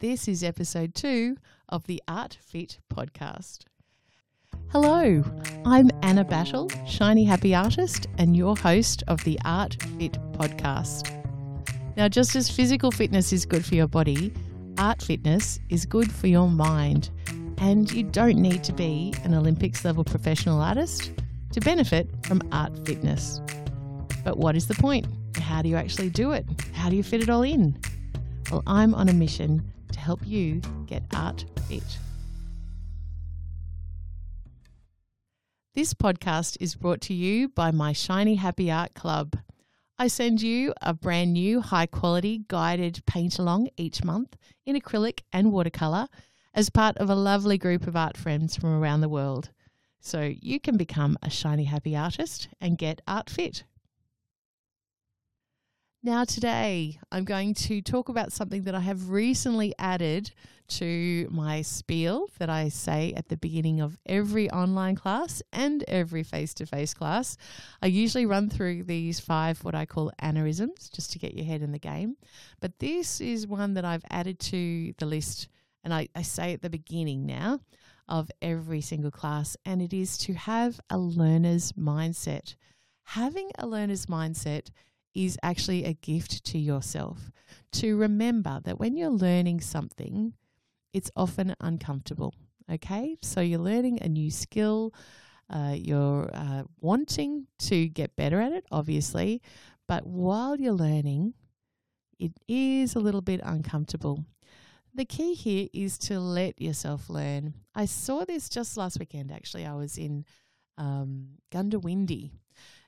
This is episode two of the Art Fit podcast. Hello, I'm Anna Battle, Shiny Happy Artist, and your host of the Art Fit podcast. Now, just as physical fitness is good for your body, art fitness is good for your mind. And you don't need to be an Olympics level professional artist to benefit from art fitness. But what is the point? How do you actually do it? How do you fit it all in? Well, I'm on a mission to help you get art fit. This podcast is brought to you by my Shiny Happy Art Club. I send you a brand new high quality guided paint along each month in acrylic and watercolour as part of a lovely group of art friends from around the world. So you can become a shiny happy artist and get art fit. Now, today I'm going to talk about something that I have recently added to my spiel that I say at the beginning of every online class and every face to face class. I usually run through these five, what I call aneurysms, just to get your head in the game. But this is one that I've added to the list, and I, I say at the beginning now of every single class, and it is to have a learner's mindset. Having a learner's mindset is actually a gift to yourself. To remember that when you're learning something, it's often uncomfortable. Okay, so you're learning a new skill, uh, you're uh, wanting to get better at it, obviously, but while you're learning, it is a little bit uncomfortable. The key here is to let yourself learn. I saw this just last weekend, actually. I was in um, Goondiwindi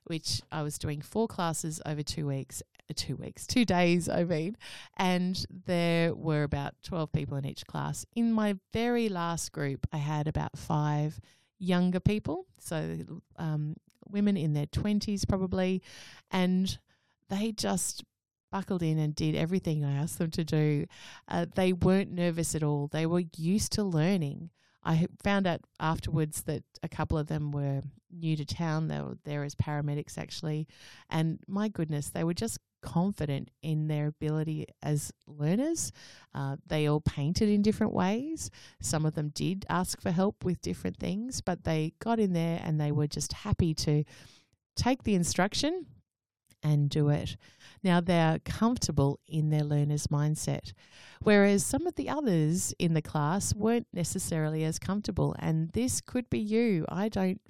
which I was doing four classes over two weeks, uh, two weeks, two days, I mean, and there were about 12 people in each class. In my very last group, I had about five younger people, so um, women in their 20s probably, and they just buckled in and did everything I asked them to do. Uh, they weren't nervous at all. They were used to learning. I found out afterwards that a couple of them were new to town. They were there as paramedics actually, and my goodness, they were just confident in their ability as learners. Uh, they all painted in different ways. Some of them did ask for help with different things, but they got in there and they were just happy to take the instruction and do it. Now they're comfortable in their learner's mindset, whereas some of the others in the class weren't necessarily as comfortable. And this could be you. I don't.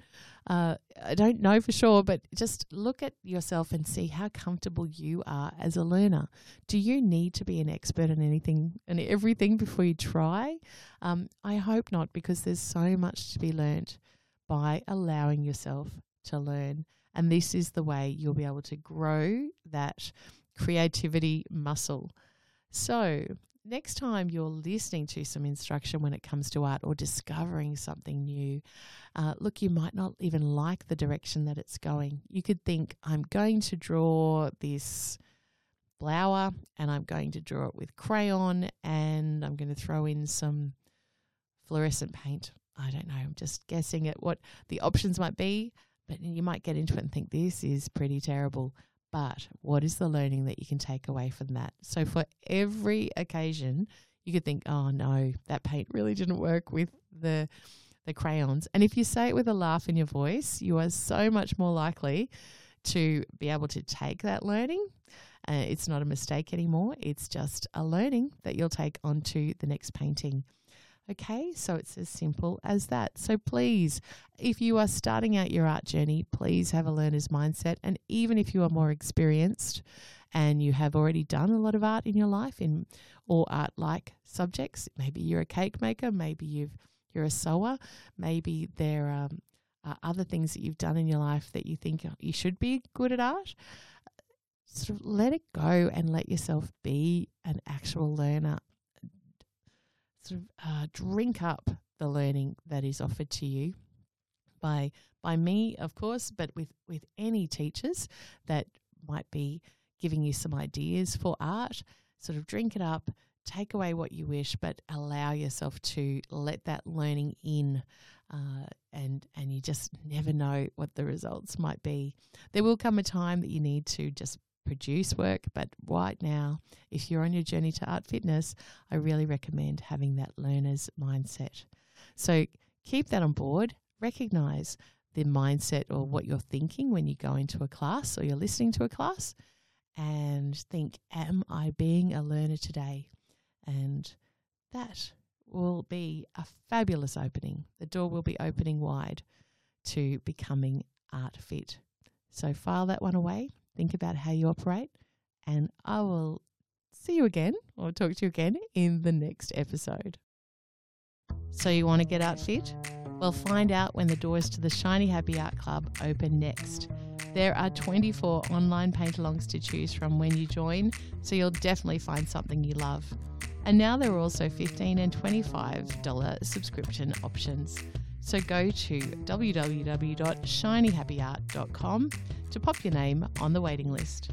Uh, I don't know for sure, but just look at yourself and see how comfortable you are as a learner. Do you need to be an expert in anything and everything before you try? Um, I hope not, because there's so much to be learnt by allowing yourself to learn. And this is the way you'll be able to grow that creativity muscle. So, next time you're listening to some instruction when it comes to art or discovering something new, uh, look, you might not even like the direction that it's going. You could think, I'm going to draw this flower and I'm going to draw it with crayon and I'm going to throw in some fluorescent paint. I don't know, I'm just guessing at what the options might be. But you might get into it and think this is pretty terrible. But what is the learning that you can take away from that? So for every occasion, you could think, oh no, that paint really didn't work with the the crayons. And if you say it with a laugh in your voice, you are so much more likely to be able to take that learning. Uh, it's not a mistake anymore. It's just a learning that you'll take onto the next painting. Okay, so it's as simple as that. So please, if you are starting out your art journey, please have a learner's mindset. And even if you are more experienced and you have already done a lot of art in your life in or art like subjects, maybe you're a cake maker, maybe you've you're a sewer, maybe there um, are other things that you've done in your life that you think you should be good at art. Sort of let it go and let yourself be an actual learner sort of uh, drink up the learning that is offered to you by by me, of course, but with with any teachers that might be giving you some ideas for art. Sort of drink it up, take away what you wish, but allow yourself to let that learning in. Uh, and and you just never know what the results might be. There will come a time that you need to just produce work. But right now, if you're on your journey to art fitness, I really recommend having that learner's mindset. So keep that on board. Recognize the mindset or what you're thinking when you go into a class or you're listening to a class and think, Am I being a learner today? And that will be a fabulous opening. The door will be opening wide to becoming art fit. So file that one away, think about how you operate, and I will see you again or talk to you again in the next episode. So, you want to get art fit? Well, find out when the doors to the Shiny Happy Art Club open next. There are 24 online paint alongs to choose from when you join, so you'll definitely find something you love. And now there are also 15 and $25 subscription options. So go to www.shinyhappyart.com to pop your name on the waiting list.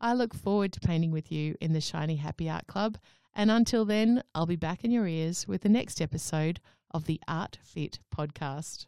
I look forward to painting with you in the Shiny Happy Art Club. And until then, I'll be back in your ears with the next episode of the Art Fit podcast.